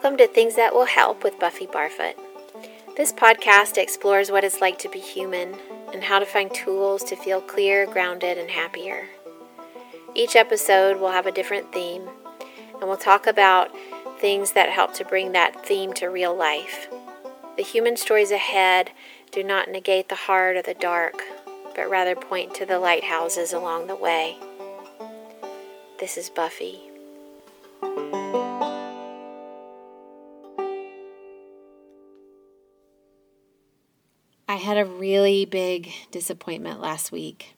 Welcome to Things That Will Help with Buffy Barfoot. This podcast explores what it's like to be human and how to find tools to feel clear, grounded, and happier. Each episode will have a different theme, and we'll talk about things that help to bring that theme to real life. The human stories ahead do not negate the hard or the dark, but rather point to the lighthouses along the way. This is Buffy. Had a really big disappointment last week.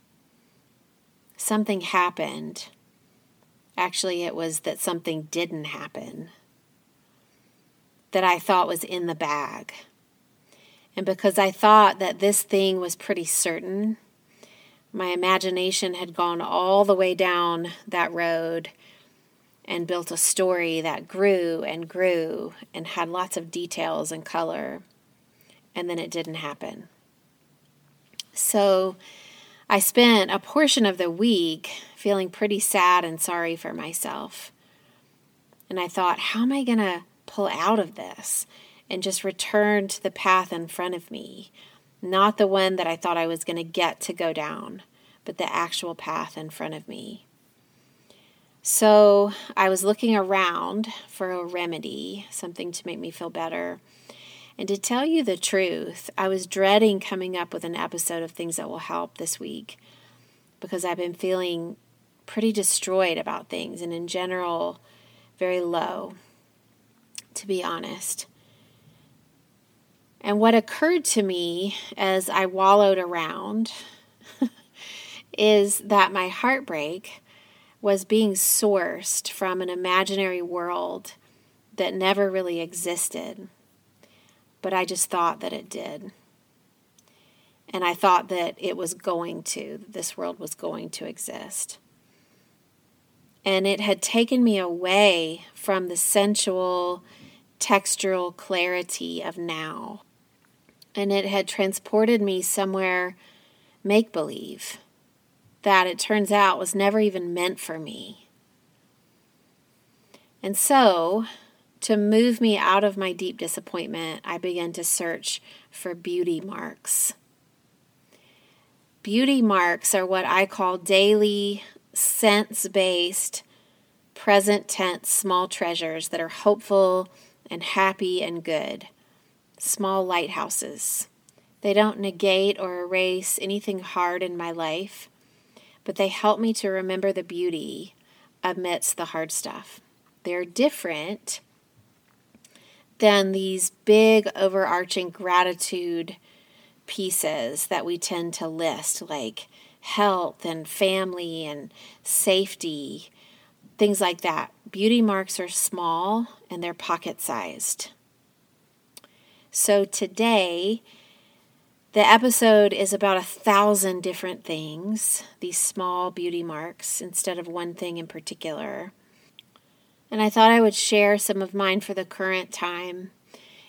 Something happened. Actually, it was that something didn't happen that I thought was in the bag. And because I thought that this thing was pretty certain, my imagination had gone all the way down that road and built a story that grew and grew and had lots of details and color and then it didn't happen. So I spent a portion of the week feeling pretty sad and sorry for myself. And I thought, how am I going to pull out of this and just return to the path in front of me? Not the one that I thought I was going to get to go down, but the actual path in front of me. So I was looking around for a remedy, something to make me feel better. And to tell you the truth, I was dreading coming up with an episode of Things That Will Help this week because I've been feeling pretty destroyed about things and, in general, very low, to be honest. And what occurred to me as I wallowed around is that my heartbreak was being sourced from an imaginary world that never really existed but I just thought that it did. And I thought that it was going to, this world was going to exist. And it had taken me away from the sensual, textural clarity of now. And it had transported me somewhere make believe that it turns out was never even meant for me. And so to move me out of my deep disappointment, I began to search for beauty marks. Beauty marks are what I call daily, sense based, present tense small treasures that are hopeful and happy and good. Small lighthouses. They don't negate or erase anything hard in my life, but they help me to remember the beauty amidst the hard stuff. They're different than these big overarching gratitude pieces that we tend to list, like health and family and safety, things like that. Beauty marks are small and they're pocket sized. So today, the episode is about a thousand different things, these small beauty marks, instead of one thing in particular. And I thought I would share some of mine for the current time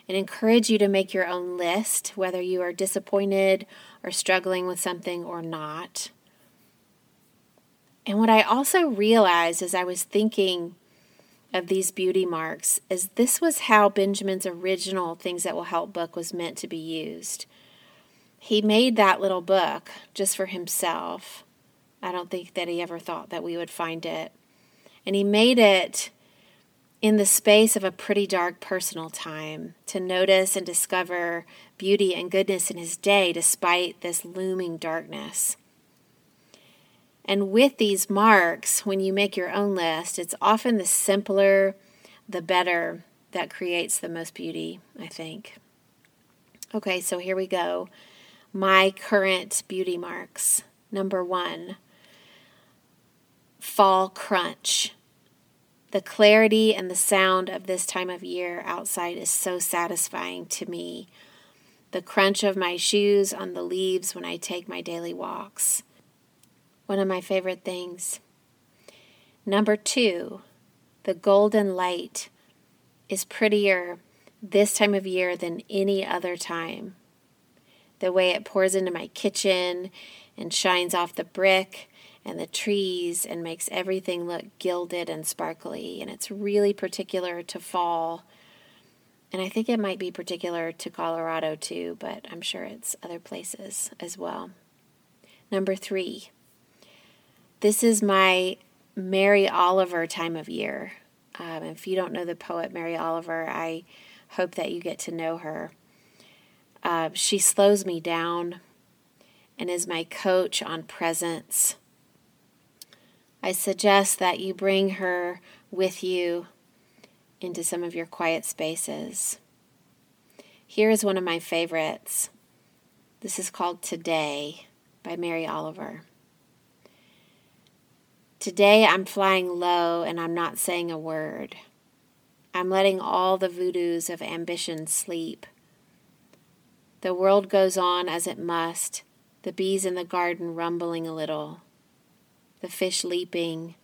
and encourage you to make your own list, whether you are disappointed or struggling with something or not. And what I also realized as I was thinking of these beauty marks is this was how Benjamin's original Things That Will Help book was meant to be used. He made that little book just for himself. I don't think that he ever thought that we would find it. And he made it in the space of a pretty dark personal time to notice and discover beauty and goodness in his day despite this looming darkness. And with these marks, when you make your own list, it's often the simpler, the better that creates the most beauty, I think. Okay, so here we go. My current beauty marks. Number one, fall crunch. The clarity and the sound of this time of year outside is so satisfying to me. The crunch of my shoes on the leaves when I take my daily walks. One of my favorite things. Number two, the golden light is prettier this time of year than any other time. The way it pours into my kitchen and shines off the brick and the trees and makes everything look gilded and sparkly. And it's really particular to fall And I think it might be particular to Colorado too, but I'm sure it's other places as well. Number three, this is my Mary Oliver time of year. Um, if you don't know the poet Mary Oliver, I hope that you get to know her. Uh, she slows me down and is my coach on presence. I suggest that you bring her with you into some of your quiet spaces. Here is one of my favorites. This is called Today by Mary Oliver. Today I'm flying low and I'm not saying a word. I'm letting all the voodoos of ambition sleep. The world goes on as it must, the bees in the garden rumbling a little, the fish leaping,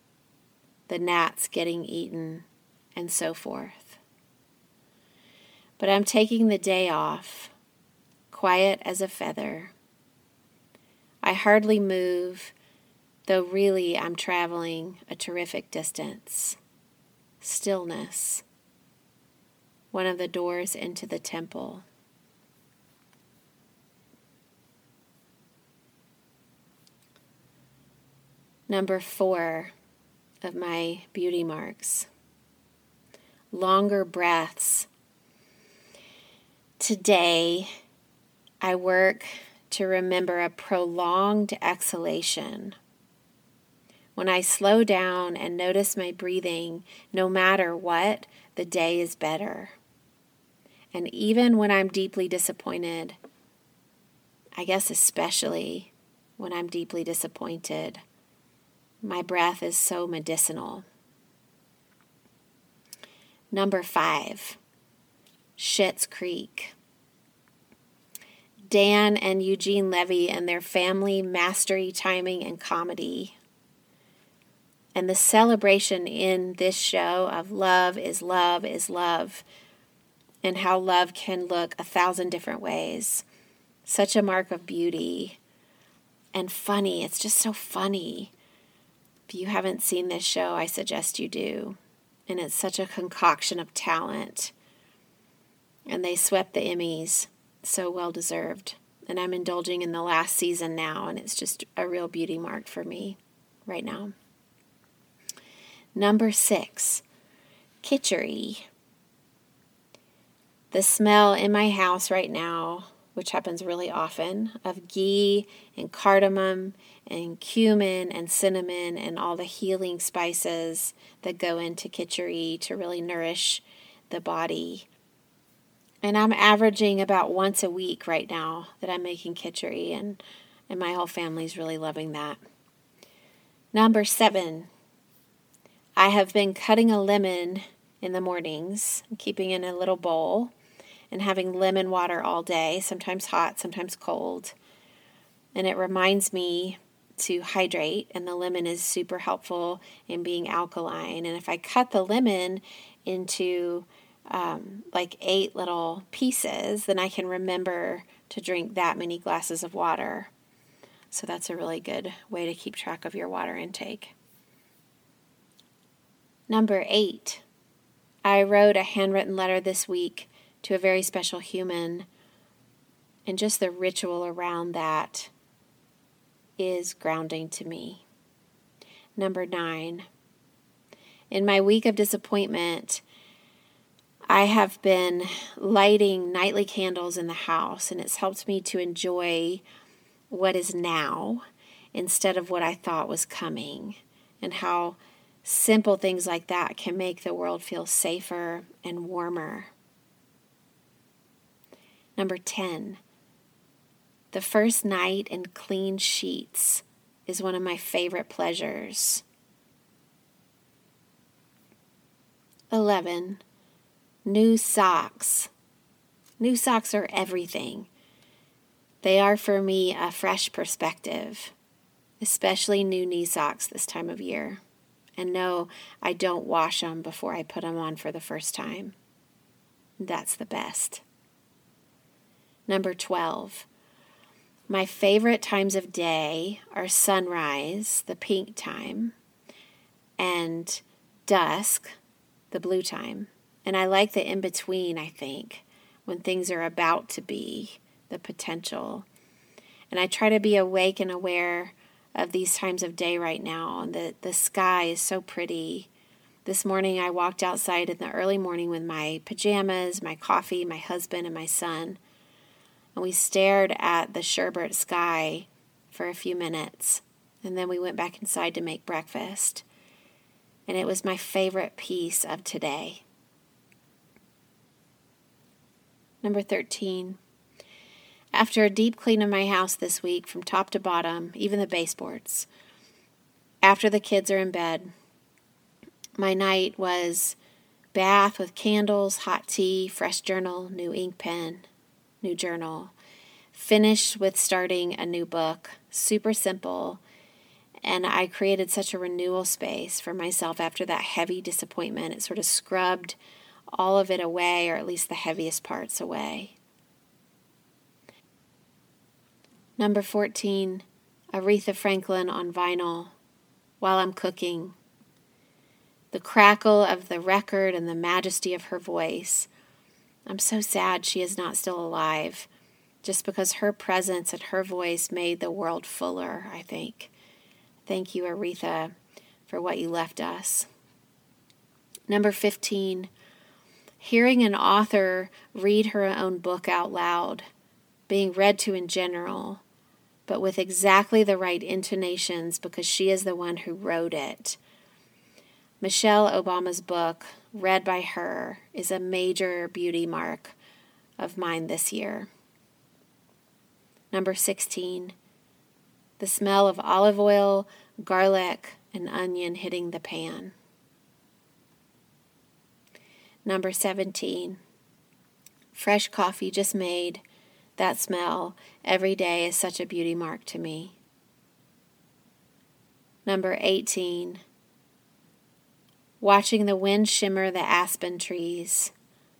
the gnats getting eaten and so forth. But I'm taking the day off, quiet as a feather. I hardly move, though really I'm traveling a terrific distance. Stillness. One of the doors into the temple. Number four of my beauty marks longer breaths. Today, I work to remember a prolonged exhalation. When I slow down and notice my breathing, no matter what, the day is better. And even when I'm deeply disappointed, I guess especially when I'm deeply disappointed, my breath is so medicinal. Number five, Schitt's Creek. Dan and Eugene Levy and their family mastery, timing, and comedy. And the celebration in this show of love is love is love, and how love can look a thousand different ways. Such a mark of beauty and funny. It's just so funny. If you haven't seen this show, I suggest you do and it's such a concoction of talent. And they swept the Emmys, so well deserved. And I'm indulging in the last season now, and it's just a real beauty mark for me right now. Number six, kitchery. The smell in my house right now, which happens really often, of ghee and cardamom and cumin and cinnamon and all the healing spices that go into kitchery to really nourish the body. And I'm averaging about once a week right now that I'm making kitchery, and, and my whole family's really loving that. Number seven, I have been cutting a lemon in the mornings, keeping in a little bowl, and having lemon water all day, sometimes hot, sometimes cold. And it reminds me to hydrate, and the lemon is super helpful in being alkaline. And if I cut the lemon into um, like eight little pieces, then I can remember to drink that many glasses of water. So that's a really good way to keep track of your water intake. Number eight, I wrote a handwritten letter this week to a very special human, and just the ritual around that is grounding to me. Number nine, in my week of disappointment, I have been lighting nightly candles in the house, and it's helped me to enjoy what is now instead of what I thought was coming, and how simple things like that can make the world feel safer and warmer. Number 10, the first night in clean sheets is one of my favorite pleasures. 11. New socks. New socks are everything. They are for me a fresh perspective, especially new knee socks this time of year. And no, I don't wash them before I put them on for the first time. That's the best. Number 12. My favorite times of day are sunrise, the pink time, and dusk, the blue time. And I like the in between, I think, when things are about to be the potential. And I try to be awake and aware of these times of day right now. And the, the sky is so pretty. This morning I walked outside in the early morning with my pajamas, my coffee, my husband, and my son. And we stared at the sherbet sky for a few minutes. And then we went back inside to make breakfast. And it was my favorite piece of today. Number 13. After a deep clean of my house this week from top to bottom, even the baseboards, after the kids are in bed, my night was bath with candles, hot tea, fresh journal, new ink pen, new journal. Finished with starting a new book, super simple. And I created such a renewal space for myself after that heavy disappointment. It sort of scrubbed all of it away, or at least the heaviest parts away. Number 14, Aretha Franklin on vinyl while I'm cooking. The crackle of the record and the majesty of her voice. I'm so sad she is not still alive, just because her presence and her voice made the world fuller, I think. Thank you, Aretha, for what you left us. Number 15, hearing an author read her own book out loud, being read to in general but with exactly the right intonations because she is the one who wrote it. Michelle Obama's book, read by her, is a major beauty mark of mine this year. Number 16, the smell of olive oil, garlic, and onion hitting the pan. Number 17, fresh coffee just made that smell every day is such a beauty mark to me. Number 18. Watching the wind shimmer the aspen trees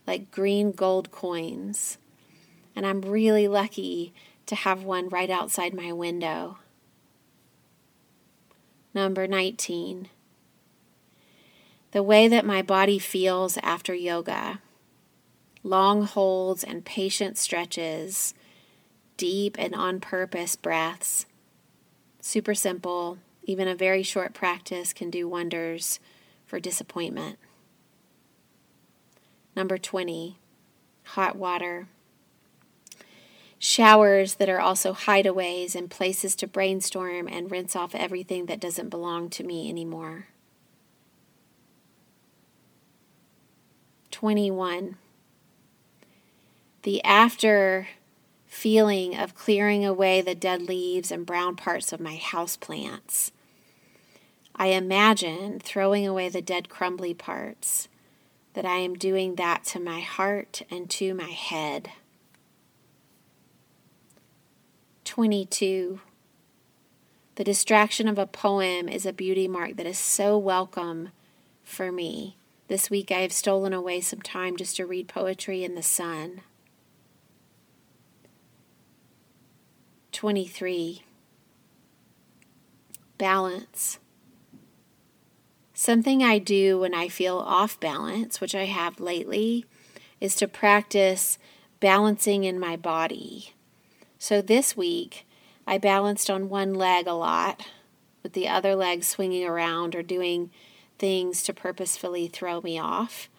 like green gold coins. And I'm really lucky to have one right outside my window. Number 19. The way that my body feels after yoga long holds and patient stretches, deep and on purpose breaths. Super simple, even a very short practice can do wonders for disappointment. Number 20, hot water. Showers that are also hideaways and places to brainstorm and rinse off everything that doesn't belong to me anymore. 21 the after feeling of clearing away the dead leaves and brown parts of my house plants. I imagine throwing away the dead crumbly parts, that I am doing that to my heart and to my head. 22. The distraction of a poem is a beauty mark that is so welcome for me. This week I have stolen away some time just to read poetry in the sun. 23. Balance. Something I do when I feel off balance, which I have lately, is to practice balancing in my body. So this week, I balanced on one leg a lot, with the other leg swinging around or doing things to purposefully throw me off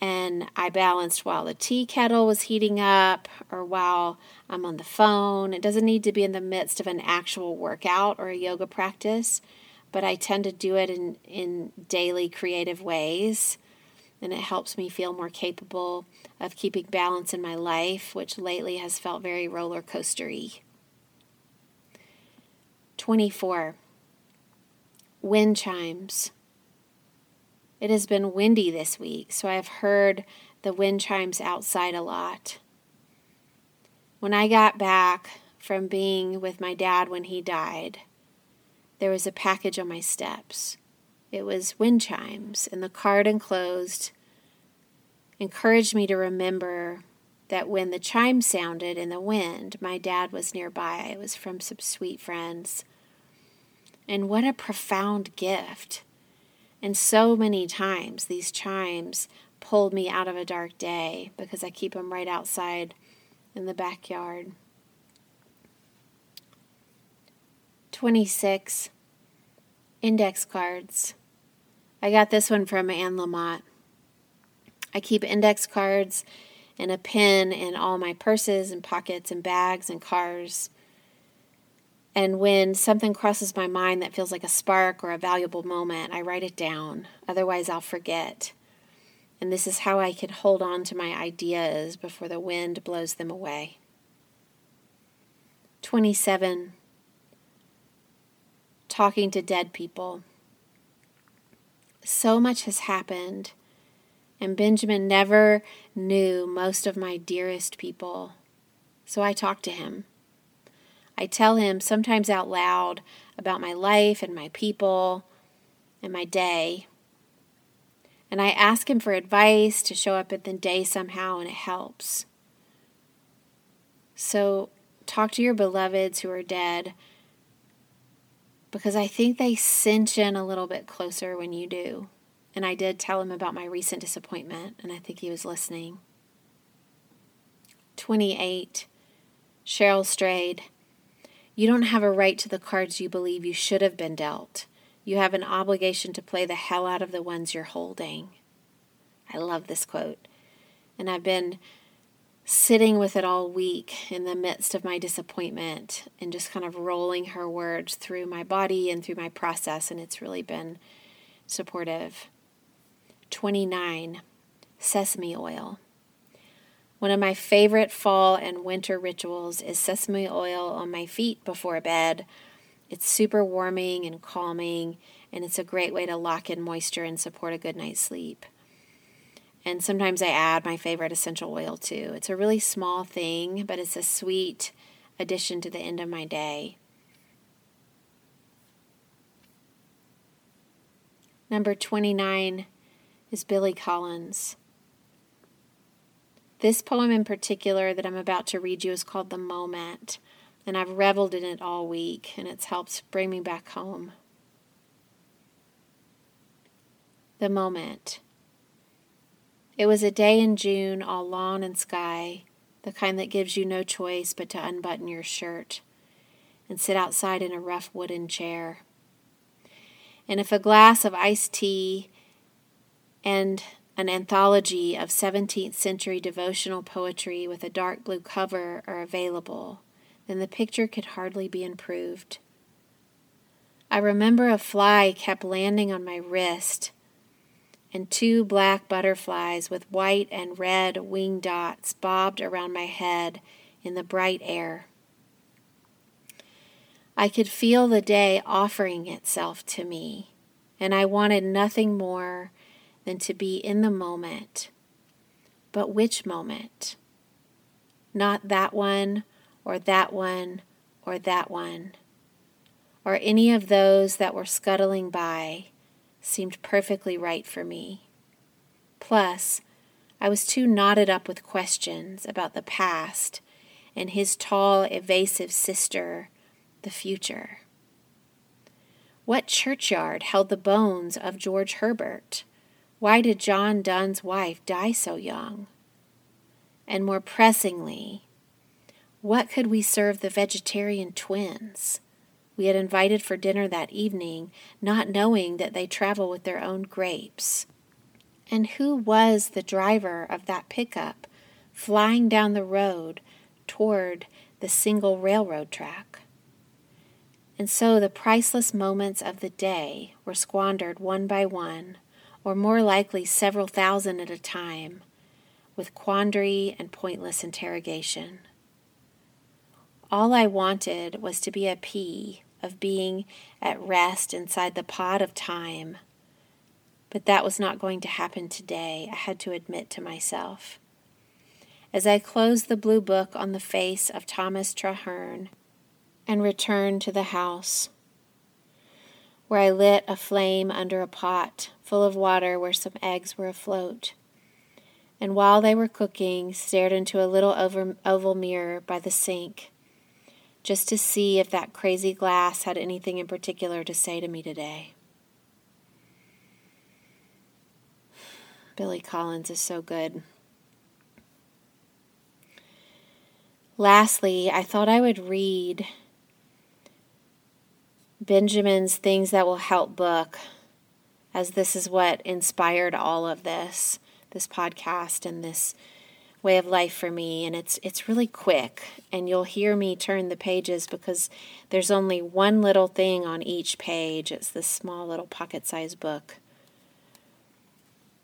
and I balanced while the tea kettle was heating up or while I'm on the phone. It doesn't need to be in the midst of an actual workout or a yoga practice, but I tend to do it in, in daily creative ways. And it helps me feel more capable of keeping balance in my life, which lately has felt very roller coastery. 24. Wind chimes. It has been windy this week, so I have heard the wind chimes outside a lot. When I got back from being with my dad when he died, there was a package on my steps. It was wind chimes, and the card enclosed encouraged me to remember that when the chime sounded in the wind, my dad was nearby. It was from some sweet friends. And what a profound gift And so many times these chimes pulled me out of a dark day because I keep them right outside in the backyard. 26. Index cards. I got this one from Anne Lamott. I keep index cards and a pen in all my purses and pockets and bags and cars. And when something crosses my mind that feels like a spark or a valuable moment, I write it down. Otherwise, I'll forget. And this is how I can hold on to my ideas before the wind blows them away. 27. Talking to dead people. So much has happened, and Benjamin never knew most of my dearest people. So I talk to him. I tell him sometimes out loud about my life and my people and my day. And I ask him for advice to show up at the day somehow, and it helps. So talk to your beloveds who are dead because I think they cinch in a little bit closer when you do. And I did tell him about my recent disappointment, and I think he was listening. 28. Cheryl Strayed. You don't have a right to the cards you believe you should have been dealt. You have an obligation to play the hell out of the ones you're holding. I love this quote. And I've been sitting with it all week in the midst of my disappointment and just kind of rolling her words through my body and through my process, and it's really been supportive. 29. Sesame oil. One of my favorite fall and winter rituals is sesame oil on my feet before bed. It's super warming and calming, and it's a great way to lock in moisture and support a good night's sleep. And sometimes I add my favorite essential oil too. It's a really small thing, but it's a sweet addition to the end of my day. Number 29 is Billy Collins. This poem in particular that I'm about to read you is called The Moment, and I've reveled in it all week, and it's helped bring me back home. The Moment. It was a day in June, all lawn and sky, the kind that gives you no choice but to unbutton your shirt and sit outside in a rough wooden chair. And if a glass of iced tea and an anthology of 17th century devotional poetry with a dark blue cover are available, then the picture could hardly be improved. I remember a fly kept landing on my wrist, and two black butterflies with white and red wing dots bobbed around my head in the bright air. I could feel the day offering itself to me, and I wanted nothing more than to be in the moment. But which moment? Not that one, or that one, or that one, or any of those that were scuttling by seemed perfectly right for me. Plus, I was too knotted up with questions about the past and his tall, evasive sister, the future. What churchyard held the bones of George Herbert? Why did John Donne's wife die so young? And more pressingly, what could we serve the vegetarian twins? We had invited for dinner that evening, not knowing that they travel with their own grapes. And who was the driver of that pickup flying down the road toward the single railroad track? And so the priceless moments of the day were squandered one by one or more likely several thousand at a time, with quandary and pointless interrogation. All I wanted was to be a pea of being at rest inside the pod of time. But that was not going to happen today, I had to admit to myself. As I closed the blue book on the face of Thomas Traherne and returned to the house, where I lit a flame under a pot full of water where some eggs were afloat. And while they were cooking, stared into a little oval mirror by the sink, just to see if that crazy glass had anything in particular to say to me today. Billy Collins is so good. Lastly, I thought I would read Benjamin's Things That Will Help book, as this is what inspired all of this, this podcast and this way of life for me and it's it's really quick. And you'll hear me turn the pages because there's only one little thing on each page. It's this small little pocket-sized book.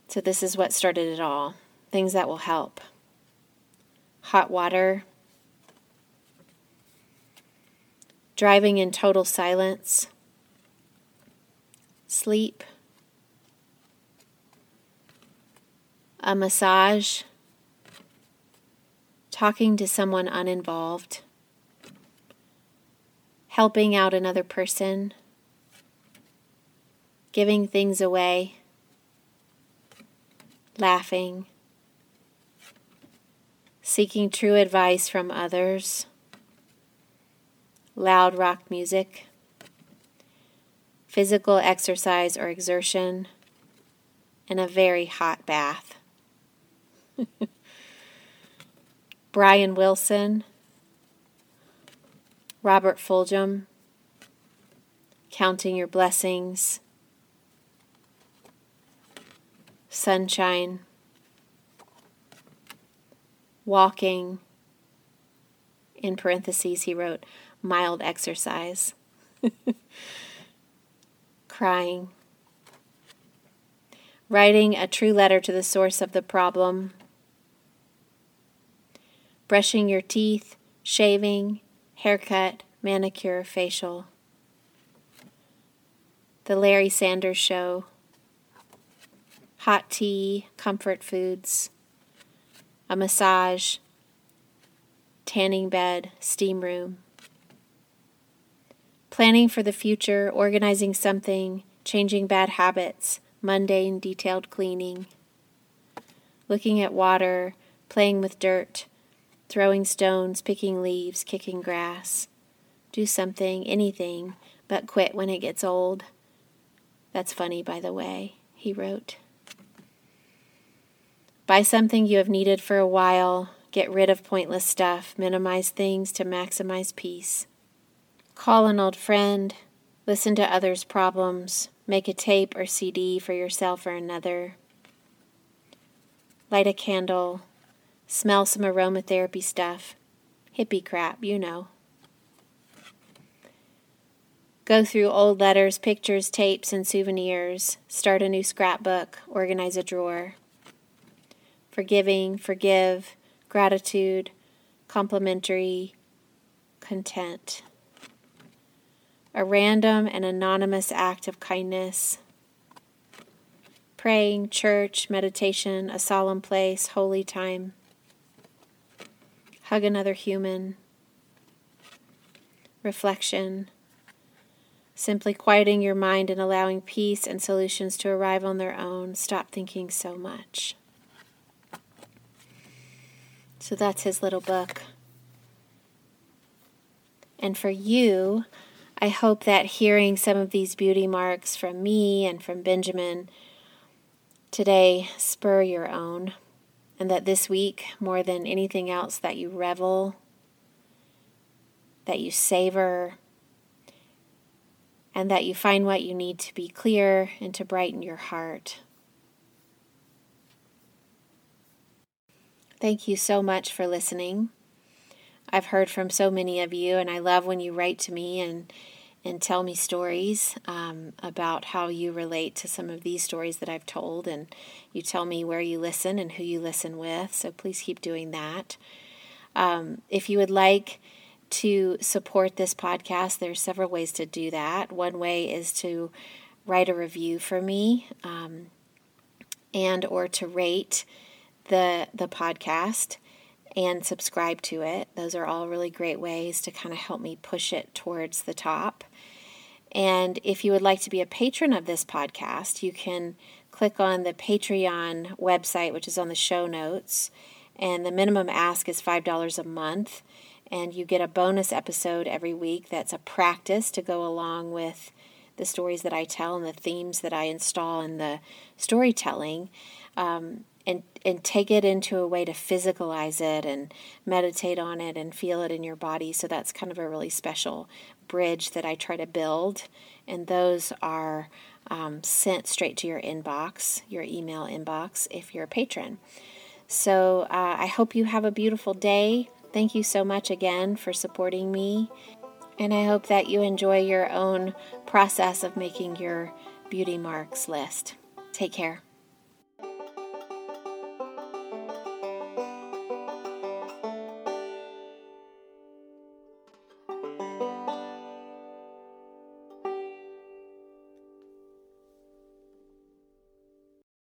So this is what started it all. Things that will help. Hot water. Driving in total silence. Sleep. A massage talking to someone uninvolved, helping out another person, giving things away, laughing, seeking true advice from others, loud rock music, physical exercise or exertion, and a very hot bath. Brian Wilson, Robert Fulghum, Counting Your Blessings, Sunshine, Walking, in parentheses, he wrote, mild exercise, crying, writing a true letter to the source of the problem brushing your teeth, shaving, haircut, manicure, facial. The Larry Sanders Show, hot tea, comfort foods, a massage, tanning bed, steam room. Planning for the future, organizing something, changing bad habits, mundane, detailed cleaning. Looking at water, playing with dirt, throwing stones, picking leaves, kicking grass. Do something, anything, but quit when it gets old. That's funny, by the way, he wrote. Buy something you have needed for a while, get rid of pointless stuff, minimize things to maximize peace. Call an old friend, listen to others' problems, make a tape or CD for yourself or another. Light a candle, Smell some aromatherapy stuff. Hippie crap, you know. Go through old letters, pictures, tapes, and souvenirs. Start a new scrapbook. Organize a drawer. Forgiving, forgive, gratitude, complimentary, content. A random and anonymous act of kindness. Praying, church, meditation, a solemn place, holy time hug another human, reflection, simply quieting your mind and allowing peace and solutions to arrive on their own. Stop thinking so much. So that's his little book. And for you, I hope that hearing some of these beauty marks from me and from Benjamin today spur your own and that this week, more than anything else, that you revel, that you savor, and that you find what you need to be clear and to brighten your heart. Thank you so much for listening. I've heard from so many of you, and I love when you write to me and and tell me stories um, about how you relate to some of these stories that I've told. And you tell me where you listen and who you listen with. So please keep doing that. Um, if you would like to support this podcast, there are several ways to do that. One way is to write a review for me um, and or to rate the the podcast and subscribe to it. Those are all really great ways to kind of help me push it towards the top. And if you would like to be a patron of this podcast, you can click on the Patreon website, which is on the show notes. And the minimum ask is $5 a month. And you get a bonus episode every week that's a practice to go along with the stories that I tell and the themes that I install in the storytelling. um, and and take it into a way to physicalize it and meditate on it and feel it in your body. So that's kind of a really special bridge that I try to build, and those are um, sent straight to your inbox, your email inbox, if you're a patron. So uh, I hope you have a beautiful day. Thank you so much again for supporting me. And I hope that you enjoy your own process of making your beauty marks list. Take care.